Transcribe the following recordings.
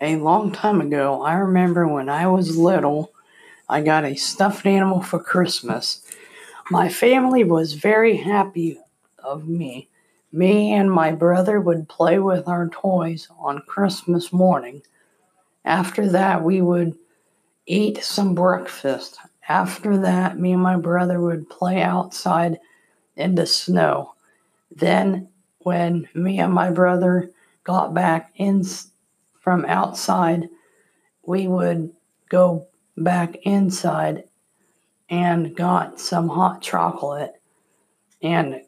a long time ago, I remember when I was little, I got a stuffed animal for Christmas. My family was very happy of me. Me and my brother would play with our toys on Christmas morning. After that, we would eat some breakfast. After that, me and my brother would play outside in the snow. Then, when me and my brother got back in from outside, we would go back inside and got some hot chocolate and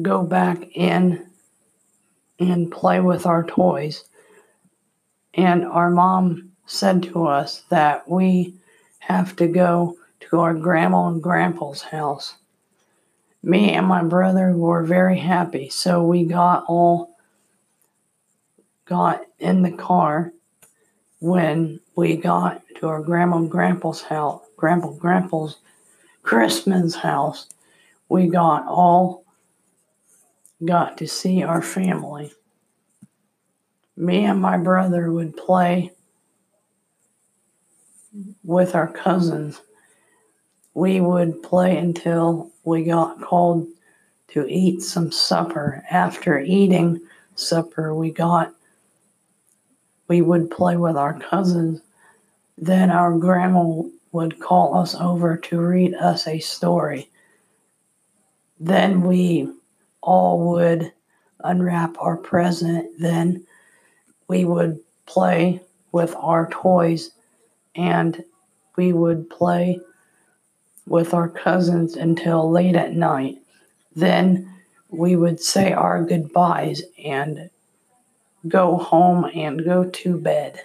go back in and play with our toys. And our mom said to us that we have to go to our grandma and grandpa's house. Me and my brother were very happy, so we got all got in the car when we got to our grandma and grandpa's house, grandpa and grandpa's Christmas house. We got all got to see our family. Me and my brother would play with our cousins. We would play until we got called to eat some supper. After eating supper, we got we would play with our cousins. Then our grandma would call us over to read us a story. Then we all would unwrap our present. Then we would play with our toys and we would play with our cousins until late at night. Then we would say our goodbyes and go home and go to bed.